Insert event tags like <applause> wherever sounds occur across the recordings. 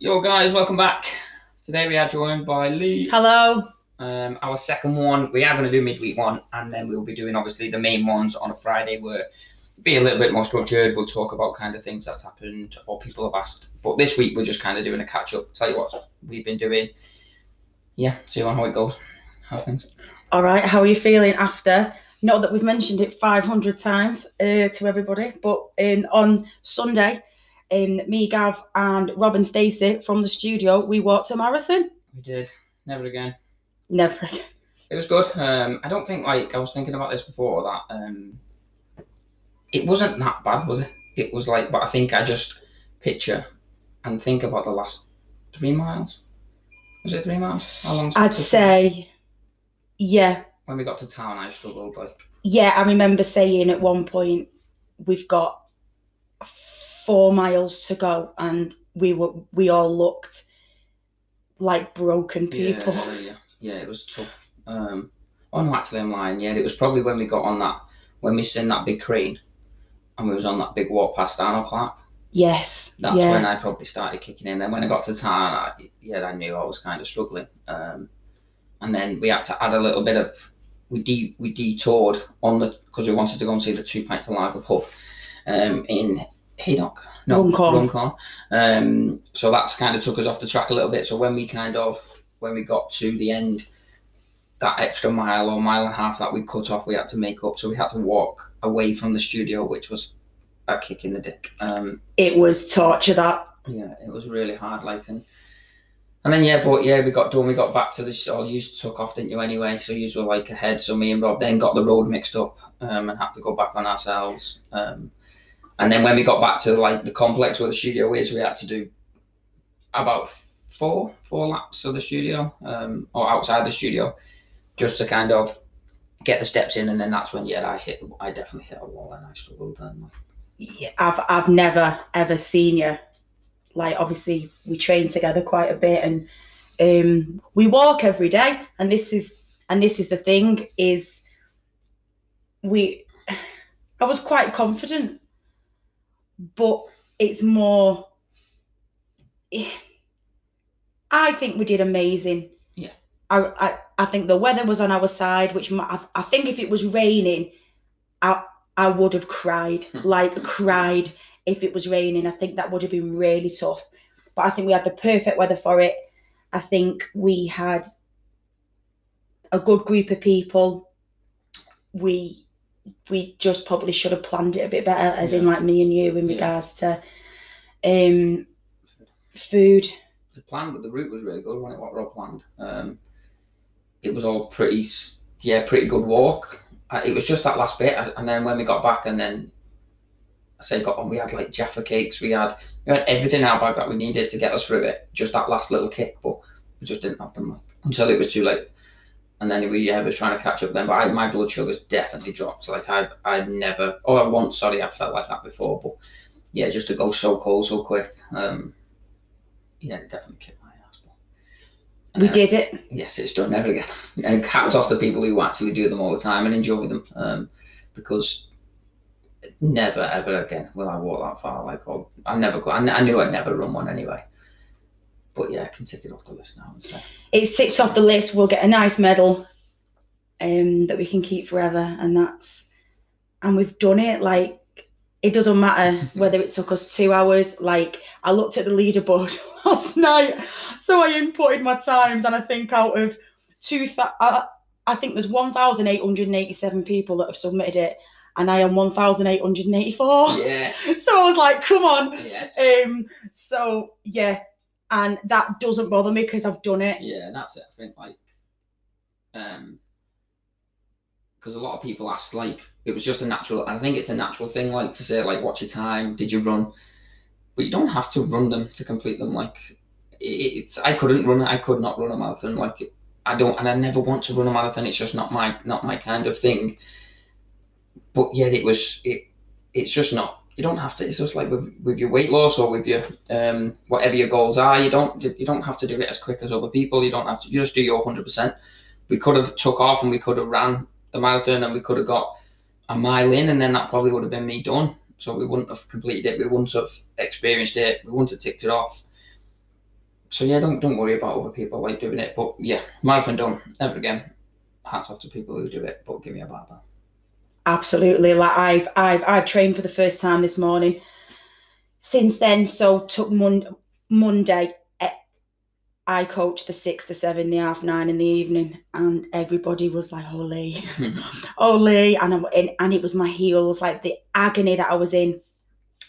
Yo, guys, welcome back. Today we are joined by Lee. Hello. Um, our second one, we are going to do midweek one, and then we'll be doing obviously the main ones on a Friday where be a little bit more structured. We'll talk about kind of things that's happened or people have asked. But this week we're just kind of doing a catch up. Tell you what we've been doing. Yeah, see how it goes. How things. All right. How are you feeling after? Not that we've mentioned it 500 times uh, to everybody, but um, on Sunday, um, me, Gav, and Rob and Stacey from the studio, we walked a marathon. We did. Never again. Never again. It was good. Um, I don't think like I was thinking about this before that um, it wasn't that bad, was it? It was like, but I think I just picture and think about the last three miles. Was it three miles? How long? I'd say, yeah, when we got to town, I struggled like. yeah. I remember saying at one point, we've got four miles to go, and we were we all looked like broken people. Yeah, yeah, yeah, it was tough. Um, no, actually, I'm lying. Yeah, it was probably when we got on that when we seen that big crane, and we was on that big walk past Arnold Clark. Yes. That's yeah. when I probably started kicking in. Then when I got to town, I, yeah, I knew I was kind of struggling. Um, and then we had to add a little bit of we de- we detoured on the because we wanted to go and see the two pint to lager pub um, in Haydock. No, Runcorn. Runcorn. Um, so that kind of took us off the track a little bit. So when we kind of when we got to the end, that extra mile or mile and a half that we cut off, we had to make up. So we had to walk away from the studio, which was a kick in the dick. Um, It was torture. That. yeah, it was really hard. Like and and then yeah, but yeah, we got done. We got back to the. Or you took off, didn't you? Anyway, so you were like ahead. So me and Rob then got the road mixed up um, and had to go back on ourselves. Um, and then when we got back to like the complex where the studio is, we had to do about four four laps of the studio um, or outside the studio, just to kind of get the steps in. And then that's when yeah, I hit. I definitely hit a wall and I struggled. Yeah, I've I've never ever seen you. Like obviously we train together quite a bit and um we walk every day and this is and this is the thing is we <sighs> I was quite confident but it's more I think we did amazing. Yeah. I, I I think the weather was on our side, which I, I think if it was raining, I I would have cried, hmm. like cried if it was raining. I think that would have been really tough. But I think we had the perfect weather for it. I think we had a good group of people. We we just probably should have planned it a bit better, as in like me and you in Yeah. regards to um food. the plan but the route was really good, wasn't it? What Rob planned. Um, it was all pretty, yeah, pretty good walk. Uh, it was just that last bit, and then when we got back, and then I say got on, we had like Jaffa cakes, we had we had everything in our bag that we needed to get us through it. Just that last little kick, but we just didn't have them like, until it was too late. And then we yeah, was trying to catch up then, but I, my blood sugars definitely dropped. Like I've I've never, oh, I once, sorry, I felt like that before, but yeah, just to go so cold so quick. Um, yeah, it definitely kicked my ass. But, We uh, did it. Yes, it's done never again. <laughs> And hats off to people who actually do them all the time and enjoy them, um, because never ever again will I walk that far. Like, or I never go. I, I knew I'd never run one anyway. But yeah, I can tick it off the list now It's ticked off the list. We'll get a nice medal um, that we can keep forever, and that's and we've done it. Like it doesn't matter <laughs> whether it took us two hours. Like I looked at the leaderboard <laughs> last night, so I inputted my times, and I think out of two, th- I, I think there's one thousand eight hundred eighty-seven people that have submitted it, and I am one thousand eight hundred and eighty-four. yes, <laughs> So I was like, come on. yes, Um. So yeah, and that doesn't bother me because I've done it. yeah. That's it. I think like, um, because a lot of people ask like it was just a natural. I think it's a natural thing like to say like, what's your time? Did you run? But you don't have to run them to complete them. Like it's I couldn't run. I could not run a marathon. Like I don't, and I never want to run a marathon. It's just not my not my kind of thing. But yet it was it. It's just not. You don't have to. It's just like with with your weight loss or with your um whatever your goals are. You don't you don't have to do it as quick as other people. You don't have to. You just do your hundred percent. We could have took off and we could have ran the marathon and we could have got a mile in and then that probably would have been me done. So we wouldn't have completed it. We wouldn't have experienced it. We wouldn't have ticked it off. so yeah, don't don't worry about other people like doing it. But yeah, marathon done. Never again. Hats off to people who do it, but give me a barbell. Absolutely. Like I've I've I've trained for the first time this morning. Since then, so took Mon- Monday. eh, I coached the six, the seven, the half nine in the evening, and everybody was like, "Holy, holy!" <laughs> <laughs> And I, and, and it was my heels, like the agony that I was in.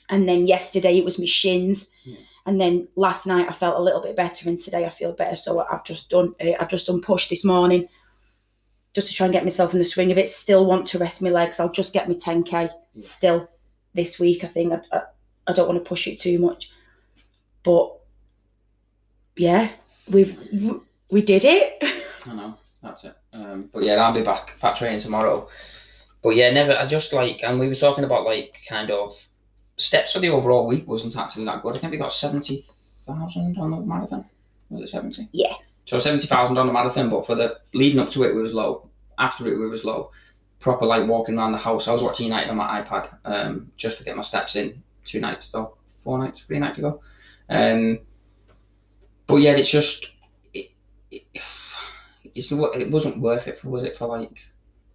And then yesterday it was my shins, Yeah. and then last night I felt a little bit better, and today I feel better. So I've just done uh, I've just done push this morning, just to try and get myself in the swing of it. Still want to rest my legs. I'll just get my ten k Yeah. still this week. I think I, I, I don't want to push it too much, but yeah, we've we- we did it. <laughs> I know that's it. Um, but yeah, I'll be back back training tomorrow. But yeah, never. I just like, and we were talking about like kind of steps for the overall week wasn't actually that good. I think we got seventy thousand on the marathon. Was it seventy? Yeah. So seventy thousand on the marathon, but for the leading up to it, we was low. After it, we was low. Proper like walking around the house. I was watching United on my iPad, um, just to get my steps in two nights ago, four nights, three nights ago. Um, but yeah, it's just it, it, it's it wasn't worth it for was it for like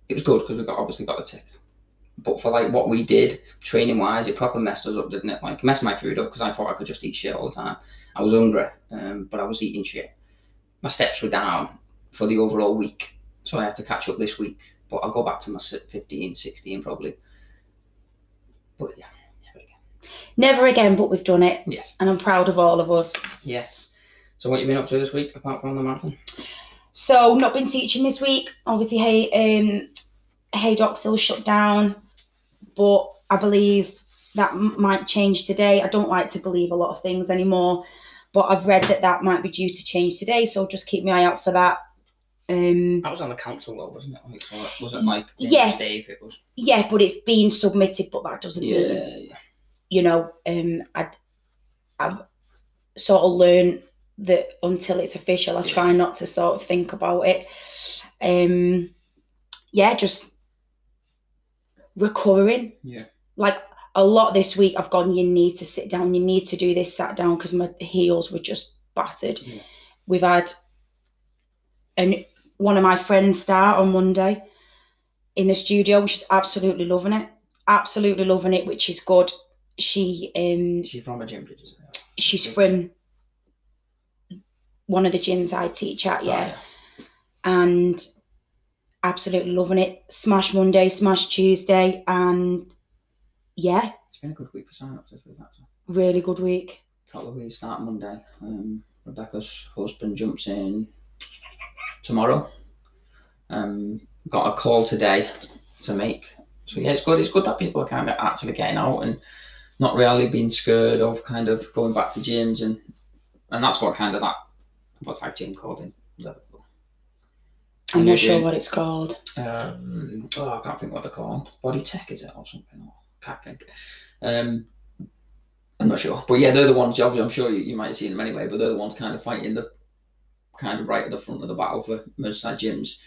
it was good because we got obviously got the tick, but for like what we did training wise, it proper messed us up, didn't it? Like messed my food up because I thought I could just eat shit all the time. I was hungry, um, but I was eating shit. My steps were down for the overall week, so I have to catch up this week. But I'll go back to my si- 15, 16 probably. But yeah, never again. Never again, but we've done it, Yes, and I'm proud of all of us. yes. So what you been up to this week apart from the marathon? So not been teaching this week. Obviously, hey, um, Haydock still shut down, but I believe that m- might change today. I don't like to believe a lot of things anymore, but I've read that that might be due to change today. So just keep my eye out for that. Um, That was on the council though, wasn't it? So it wasn't like Yeah. Dave. It was. yeah, but it's been submitted, but that doesn't mean yeah. you know, um, I, I've sort of learned that until it's official, I Yeah. try not to sort of think about it. Um, yeah, just recovering. Yeah. Like a lot this week, I've gone. You need to sit down. You need to do this. Sat down because my heels were just battered. Yeah. We've had, and one of my friends start on Monday in the studio. She's absolutely loving it. Absolutely loving it, which is good she um She's from a gym, did you say? she's from one of the gyms I teach at, yeah, Oh, and absolutely loving it. Smash Monday, Smash Tuesday, and yeah, It's been a good week for sign-ups this week, actually. really good week. couple of weeks start Monday. Um, Rebecca's husband jumps in tomorrow. Um, got a call today to make. So yeah, it's good. It's good that people are kind of actually getting out and not really being scared of kind of going back to gyms and and that's what kind of that what's that gym called in Liverpool. I'm not sure what it's called. um, oh, I can't think what they're called. Body Tech is it or something? Or, can't think. Um, I'm not sure, but yeah, they're the ones. Obviously, I'm sure you, you might have seen them anyway. But they're the ones kind of fighting the kind of right at the front of the battle for Merseyside gyms.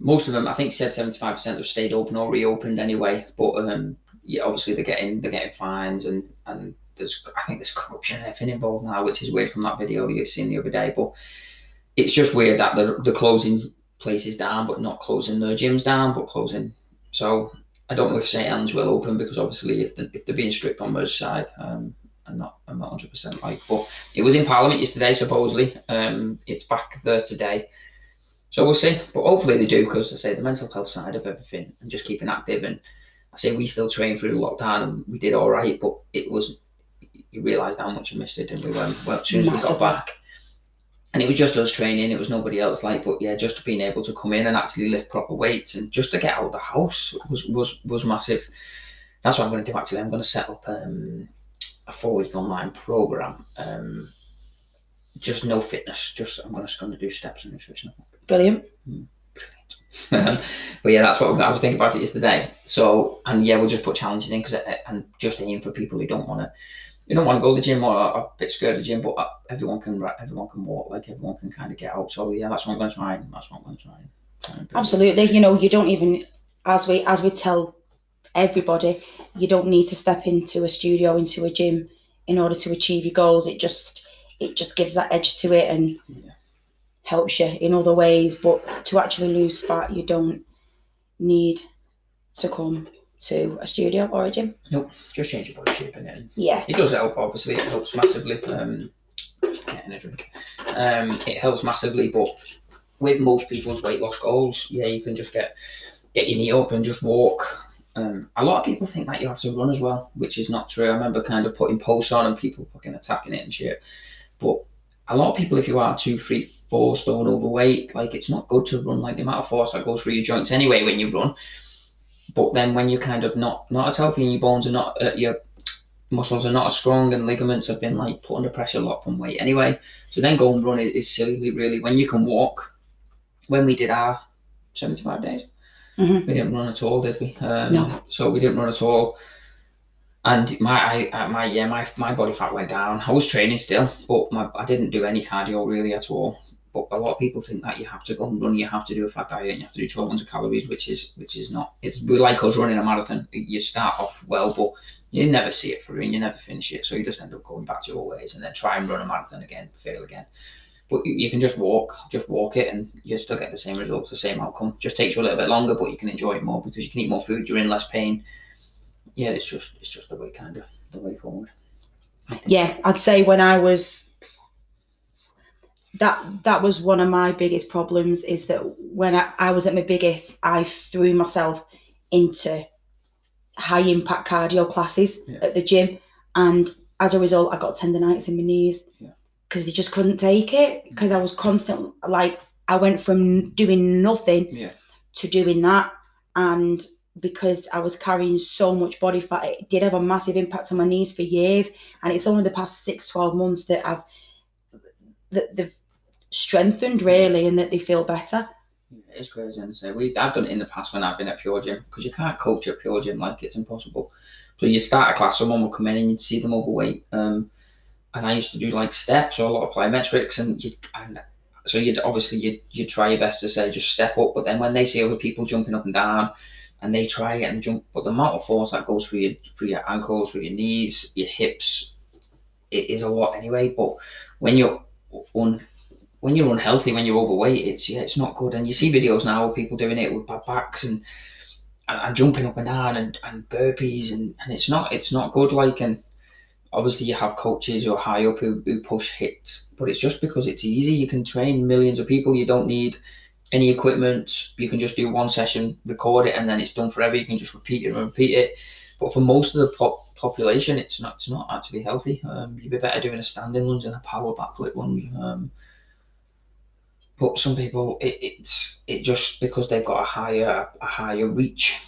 Most of them, I think, said 75 percent have stayed open or reopened anyway. But um, yeah, obviously they're getting they're getting fines and and there's I think there's corruption and everything involved now, which is weird from that video you've seen the other day. But it's just weird that they're, they're closing places down, but not closing their gyms down, but closing. So I don't know if St Anne's will open because obviously if the, if they're being strict on Merseyside, um, I'm not I'm not hundred percent like. But it was in Parliament yesterday supposedly. Um, it's back there today, so we'll see. But hopefully they do because I say the mental health side of everything and just keeping active. And I say we still trained through lockdown and we did all right, but it was you realised how much you missed it, and we went well as soon as we got back. And it was just us training. It was nobody else. Like, but yeah, just being able to come in and actually lift proper weights and just to get out of the house was was was massive. That's what I'm going to do. Actually, I'm going to set up um, a four week online program. Um, just no fitness. Just I'm just going to do steps and nutrition. Brilliant. Brilliant. <laughs> but yeah, that's what I was thinking about it yesterday. So and yeah, we'll just put challenges in because and just aim for people who don't want to. You don't want to go to the gym or are a bit scared of the gym, but uh, everyone can everyone can walk, like everyone can kind of get out. So yeah, that's what I'm going to try. and That's what I'm going to try. and- try and. Absolutely. You know, you don't even as we as we tell everybody, you don't need to step into a studio, into a gym in order to achieve your goals. It just it just gives that edge to it and Yeah. helps you in other ways. But to actually lose fat, you don't need to come to a studio or a gym. Nope. Just change your body shape and then Yeah, it does help. Obviously, it helps massively. Um, just getting a drink. Um, it helps massively, but with most people's weight loss goals, yeah, you can just get get your knee up and just walk. Um, a lot of people think that you have to run as well, which is not true. I remember kind of putting posts on and people fucking attacking it and shit. But a lot of people, if you are two, three, four stone overweight, like it's not good to run. Like the amount of force that goes through your joints anyway when you run. But then when you're kind of not not as healthy and your bones are not uh, your muscles are not as strong and ligaments have been like put under pressure a lot from weight anyway. So then go and run is silly really when you can walk. When we did our 75 days, Mhm. we didn't run at all, did we? Um, No. So we didn't run at all. And my, I- my, yeah, my, my body fat went down. I was training still, but my, I didn't do any cardio really at all. But a lot of people think that you have to go and run, you have to do a fat diet, and you have to do 1200 calories, which is, which is not. It's like us running a marathon. You start off well, but you never see it through and you never finish it. So you just end up going back to your ways and then try and run a marathon again, fail again. But you, can just walk, just walk it, and you still get the same results, the same outcome. Just takes you a little bit longer, but you can enjoy it more because you can eat more food. You're in less pain. Yeah, it's just it's just the way kind of the way forward. Yeah. I'd say when I was that that was one of my biggest problems is that when I, I was at my biggest, I threw myself into high impact cardio classes Yeah. at the gym, and as a result, I got tendonitis in my knees Yeah. because they just couldn't take it because I was constant like I went from doing nothing Yeah. to doing that, and because I was carrying so much body fat, it did have a massive impact on my knees for years. And it's only the past six, 12 months that I've that they've strengthened really and that they feel better. It's crazy, and say we I've done it in the past when I've been at Pure Gym because you can't coach at Pure Gym like it's impossible. So you start a class, someone will come in and you'd see them overweight. Um, and I used to do like steps or a lot of plyometrics, and you and so you'd obviously you you try your best to say just step up, but then when they see other people jumping up and down, and they try it and jump, but the amount of force that goes through your through your ankles, through your knees, your hips, it is a lot anyway. But when you're un, when you're unhealthy, when you're overweight, it's yeah, it's not good. And you see videos now of people doing it with bad backs and and, and jumping up and down and, and burpees and, and it's not it's not good. Like and obviously you have coaches who are high up who, who push hits, but it's just because it's easy. You can train millions of people. You don't need any equipment. You can just do one session, record it, and then it's done forever. You can just repeat it and repeat it. But for most of the pop- population, it's not it's not actually healthy. Um, you'd be better doing a standing lunge and a power backflip lunge. Um, but some people, it, it's it just because they've got a higher a higher reach.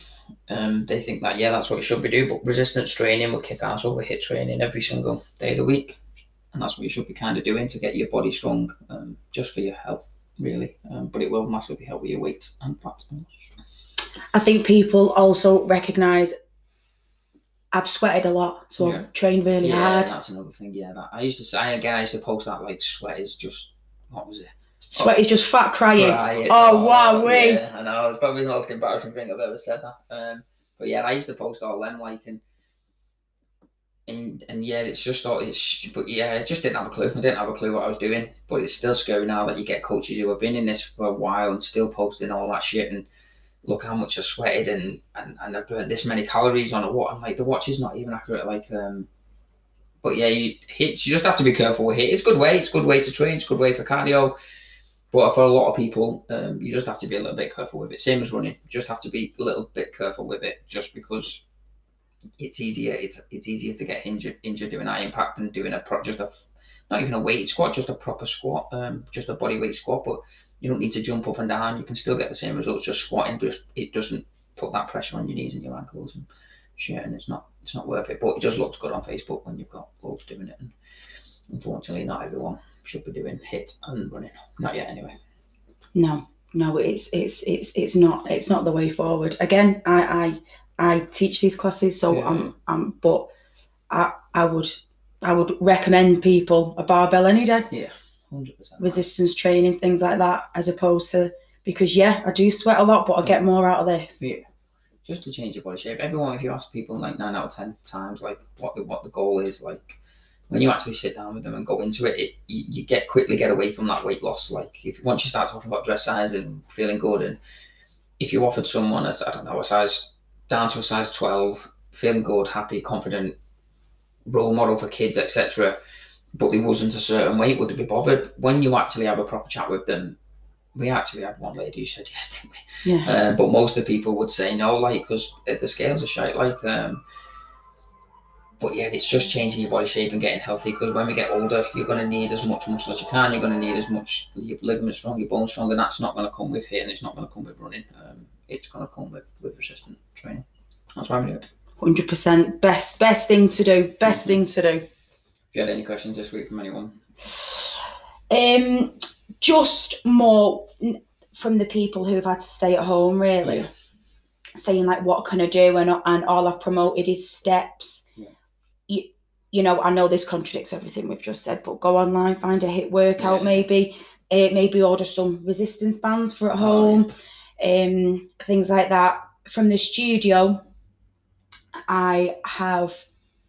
Um, they think that yeah, that's what you should be doing. But resistance training will kick ass over HIIT training every single day of the week, and that's what you should be kind of doing to get your body strong, um, just for your health, really. Um, but it will massively help with your weight and fat. I think people also recognise I've sweated a lot, so Yeah. I've trained really yeah, hard. that's another thing. Yeah, that I used to say again. I used to post that like sweat is just what was it? Sweat is just fat crying. Right, Oh, wow, we. Yeah, I know. It's probably the most embarrassing thing I've ever said that. Um, but yeah, I used to post all them like and and and yeah, it's just all it's but yeah, I just didn't have a clue. I didn't have a clue what I was doing. But it's still scary now that you get coaches who have been in this for a while and still posting all that shit and look how much I sweated and and, and I burnt this many calories on a what I'm like the watch is not even accurate. Like um, but yeah, you hits. You just have to be careful with it. It's good way. It's good way to train. It's good way for cardio. But for a lot of people, um, you just have to be a little bit careful with it. Same as running. You just have to be a little bit careful with it, just because it's easier. It's it's easier to get injured injured doing high impact than doing a pro, just a not even a weight squat, just a proper squat, um, just a body weight squat. But you don't need to jump up and down. You can still get the same results just squatting. Just it doesn't put that pressure on your knees and your ankles and shit, and it's not it's not worth it. But it just looks good on Facebook when you've got loads doing it. And unfortunately, not everyone should be doing HIIT and running. Not yet, anyway. No, no, it's it's it's it's not it's not the way forward. Again, I I I teach these classes, so Yeah. I'm I'm but I I would I would recommend people a barbell any day, Yeah, Hundred percent. resistance training, things like that, as opposed to because yeah, I do sweat a lot, but I get more out of this. Yeah. Just to change your body shape. Everyone, if you ask people like nine out of ten times, like what the what the goal is, like when you actually sit down with them and go into it, it you, you get quickly get away from that weight loss. Like if once you start talking about dress size and feeling good, and if you offered someone a I don't know a size down to a size twelve, feeling good, happy, confident, role model for kids, etc. But they wasn't a certain weight, would they be bothered? When you actually have a proper chat with them, we actually had one lady who said yes, didn't we? Yeah. Uh, but most of the people would say no, like because the scales are shite. Like, um, but yeah, it's just changing your body shape and getting healthy. Because when we get older, you're going to need as much muscle as you can. You're going to need as much your ligaments strong, your bones strong, and that's not going to come with here, and it's not going to come with running. Um, it's going to come with with resistant training. That's why we do it. Hundred percent. Best best thing to do. Best thing to do. If you had any questions this week from anyone, Um, just more from the people who've had to stay at home, really. Yeah. Saying like, what can I do? And and all I've promoted is steps. Yeah. You, know, I know this contradicts everything we've just said, but go online, find a HIIT workout, Yeah. maybe. Uh, maybe order some resistance bands for at Oh, home, um, things like that. From the studio, I have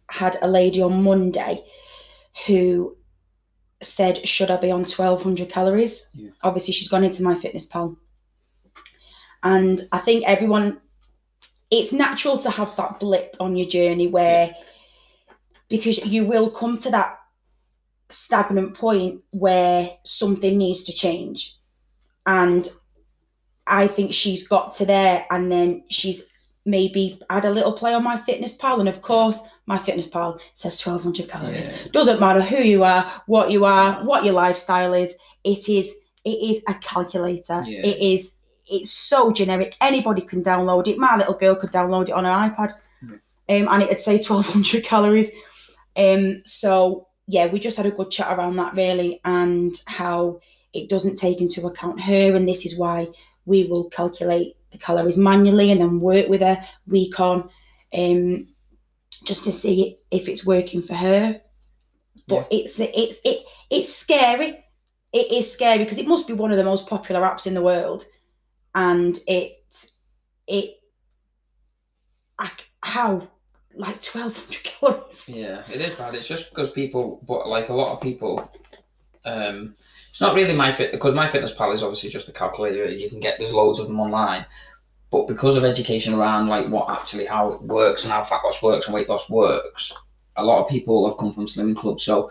had a lady on Monday who said, Should I be on 1200 calories? Yeah. Obviously, she's gone into my fitness pal. And I think everyone, it's natural to have that blip on your journey where, because you will come to that stagnant point where something needs to change. And I think she's got to there and then she's maybe had a little play on my fitness pal. And of course, my fitness pal says 1200 calories. Yeah. Doesn't matter who you are, what you are, what your lifestyle is. It is it is a calculator. Yeah. It is it's so generic. Anybody can download it. My little girl could download it on an iPad, um, and it'd say 1200 calories. Um, so yeah, we just had a good chat around that really, and how it doesn't take into account her, and this is why we will calculate the calories manually and then work with her week on, um, just to see if it's working for her. But it's it's it it's scary. It is scary because it must be one of the most popular apps in the world, and it it I, how like twelve hundred <laughs> calories. Yeah, it is bad. It's just because people, but like a lot of people, um, it's not really my fit because my fitness pal is obviously just a calculator. You can get there's loads of them online, but because of education around like what actually how it works and how fat loss works and weight loss works, a lot of people have come from slimming clubs, so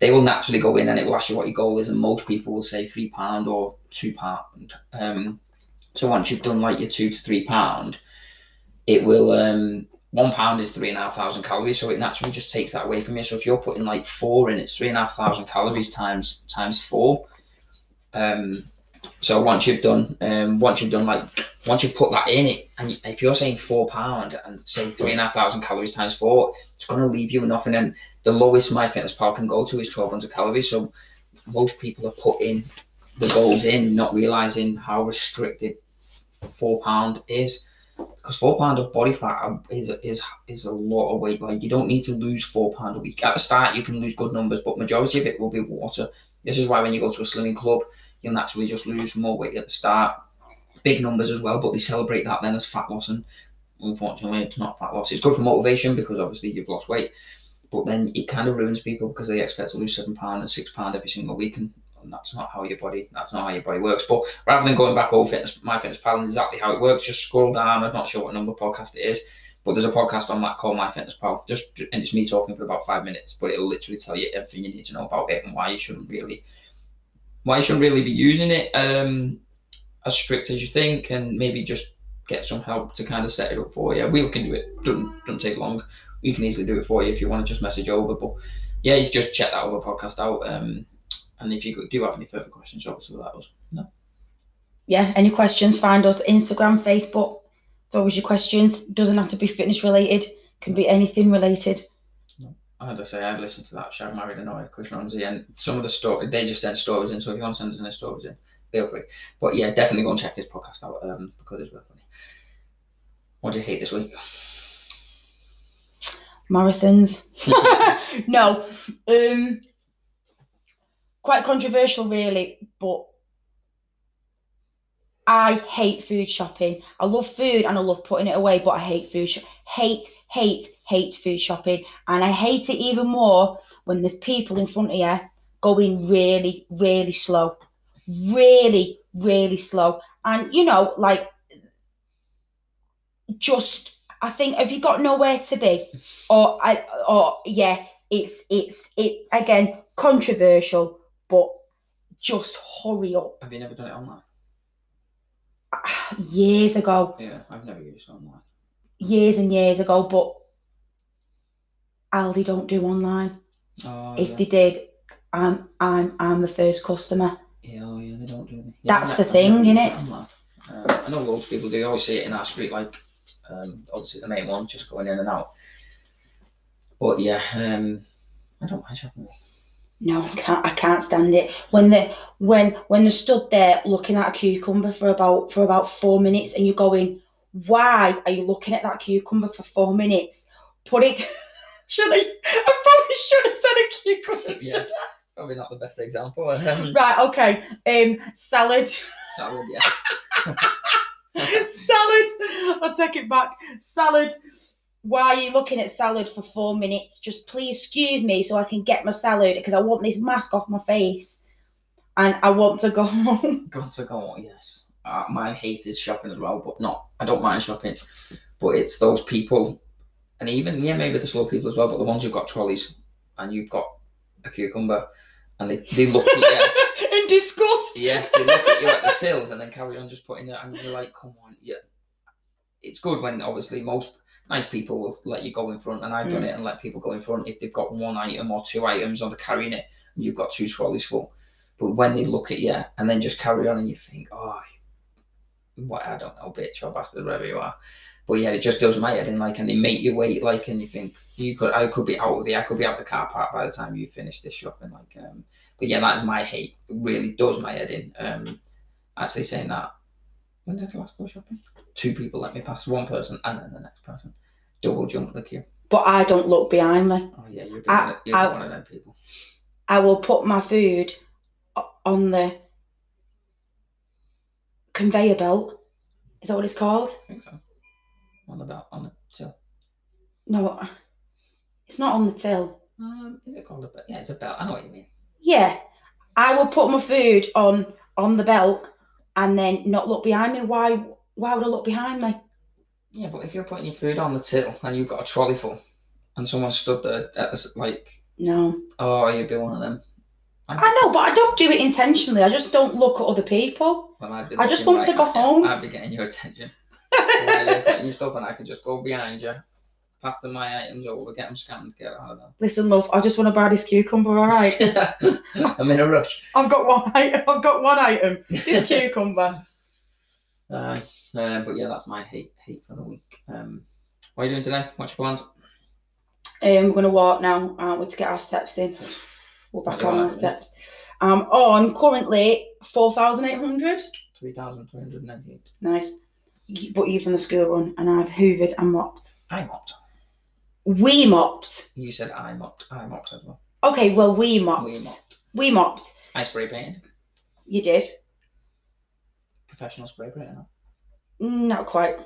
they will naturally go in and it will ask you what your goal is, and most people will say three pound or two pound. Um, so once you've done like your two to three pound, it will um one pound is three and a half thousand calories, so it naturally just takes that away from you. So if you're putting like four in, it's three and a half thousand calories times times four. Um, so once you've done, um, once you've done like once you put that in it, and if you're saying four pound and say three and a half thousand calories times four, it's going to leave you enough. And then the lowest MyFitnessPal can go to is twelve hundred calories. So most people are putting the goals in, not realizing how restricted four pound is because four pound of body fat um, is is is a lot of weight. Like you don't need to lose four pound a week. At the start, you can lose good numbers, but majority of it will be water. This is why when you go to a slimming club, you'll naturally just lose more weight at the start. Big numbers as well, but they celebrate that then as fat loss, and unfortunately, it's not fat loss. It's good for motivation because obviously you've lost weight, but then it kind of ruins people because they expect to lose seven pound and six pound every single week, and and that's not how your body that's not how your body works. But rather than going back over fitness, my fitness pal and exactly how it works, just scroll down. I'm not sure what number podcast it is, but there's a podcast on that called My Fitness Pal. Just and it's me talking for about five minutes, but it'll literally tell you everything you need to know about it and why you shouldn't really why you shouldn't really be using it um as strict as you think, and maybe just get some help to kind of set it up for you. We can do it. Doesn't doesn't take long. We can easily do it for you if you want to just message over. But yeah, you just check that other podcast out. Um, and if you do have any further questions, obviously let us know. Yeah, any questions? Find us Instagram, Facebook. Throw us your questions. Doesn't have to be fitness related. Can be anything related. As I had to say, I've listened to that Shag Married Annoyed, Chris Ramsey, and some of the story they just sent stories in. So if you want to send us any stories in, feel free. But yeah, definitely go and check his podcast out um, because it's very funny. What do you hate this week? Marathons. <laughs> no. Um quite controversial really, but I hate food shopping. I love food and I love putting it away, but I hate food. Sh- hate, hate, hate food shopping, and I hate it even more when there's people in front of you going really, really slow, really, really slow, and you know, like just. I think have you got nowhere to be, or I, or yeah, it's it's it again controversial, but just hurry up. Have you never done it online? <sighs> Years ago, Yeah, I've never used it online. years and years ago, but Aldi don't do online. Oh, If yeah. they did, I'm I'm I'm the first customer. Yeah, oh yeah, they don't do it. Yeah, That's the I've thing, innit? it online. Uh, I know loads of people do. Always see it in our street, like um, obviously the main one, just going in and out. But yeah, um, I don't mind shopping. No, I can't. I can't stand it when they when when they stood there looking at a cucumber for about for about four minutes, and you're going, "Why are you looking at that cucumber for four minutes? Put it." <laughs> should I? I probably should have said a cucumber. Yes. Probably not the best example. Um, Right. Okay. Um. Salad. salad, yeah. <laughs> salad. I'll take it back. Salad. Why are you looking at salad for four minutes? Just please excuse me so I can get my salad because I want this mask off my face and I want to go <laughs> home. Got to go on, yes. Uh, my hate is shopping as well, but not. I don't mind shopping, but it's those people, and even yeah, maybe the slow people as well. But the ones who've got trolleys and you've got a cucumber, and they, they look at you. <laughs> In disgust. yes, they look at you at the tills and then carry on just putting it, and you're like, come on, yeah. It's good when obviously most nice people will let you go in front, and I've done it and let people go in front if they've got one item or two items or they're carrying it, and you've got two trolleys full. But when they look at you and then just carry on, and you think, oh, what I don't know, bitch or bastard, wherever you are. But yeah, it just does my head in, like, and they make you wait, like, and you think you could, I could be out of here, I could be out the car park by the time you finish this shopping, like, um. But yeah, that is my hate. It really does my head in. Um, actually saying that. When did I last go shopping? Two people let me pass, one person and then the next person. Double jump the queue. But I don't look behind me. Oh yeah, you're, I- one, you're I- one of them people. I will put my food on the conveyor belt. Is that what it's called? I think so. On the belt, on the till. No, it's not on the till. Um, is it called a belt? Yeah, it's a belt. I know what you mean. Yeah, I will put my food on on the belt and then not look behind me. Why? Why would I look behind me? Yeah, but if you're putting your food on the till and you've got a trolley full, and someone stood there at the like, No, oh, you'd be one of them. I'd I know, but I don't do it intentionally. I just don't look at other people. Well, I just want to go home. I'd be getting your attention. You're putting your stuff, and I could just go behind you, pass them my items over, get them scanned, get out of there. Listen, love, I just want to buy this cucumber. All right. <laughs> I'm in a rush. I've got one. Item, I've got one item. This <laughs> cucumber. Aye. Uh, but yeah, that's my hate hate for the week. Um, what are you doing today? What's your plans? Um, we're gonna walk now, aren't we, to get our steps in? We're back on our steps. I'm on currently four thousand eight hundred. Three thousand three hundred ninety-eight. Nice. But you've done the school run, and I've hoovered and mopped. I mopped. We mopped. You said I mopped. I mopped as well. Okay, well, we mopped. We mopped. We mopped. I spray painted. You did. Professional spray painter. Not quite.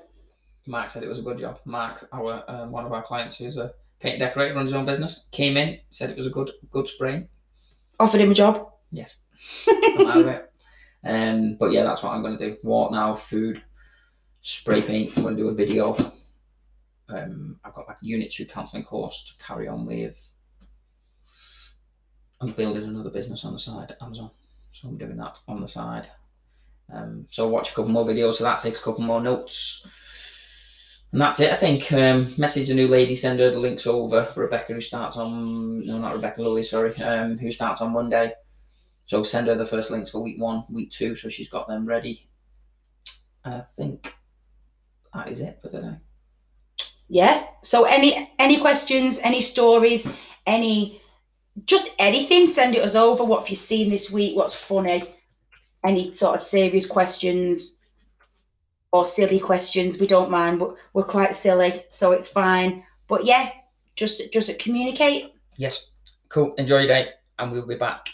Mark said it was a good job. Mark, our um, one of our clients, who's a paint decorator, runs his own business, came in, said it was a good good spray. Offered him a job. Yes. I'm out of it. <laughs> Um, but yeah, that's what I'm going to do. Walk now, food, spray paint. I'm going to do a video. Um, I've got like a unit two counselling course to carry on with. I'm building another business on the side, Amazon. So I'm doing that on the side. Um, so watch a couple more videos of that, take a couple more notes. And that's it, I think. Um, message a new lady, send her the links over. Rebecca, who starts on, no, not Rebecca Lilly, sorry, um, who starts on Monday. So send her the first links for week one, week two, so she's got them ready. I think that is it for today. Yeah. So any any questions, any stories, any just anything, send it us over. What have you seen this week? What's funny? Any sort of serious questions or silly questions? We don't mind. We're, we're quite silly, so it's fine. But yeah, just just communicate. Yes, cool. Enjoy your day, and we'll be back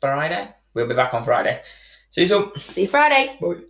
Friday. We'll be back on Friday. See you soon. See you Friday. Bye.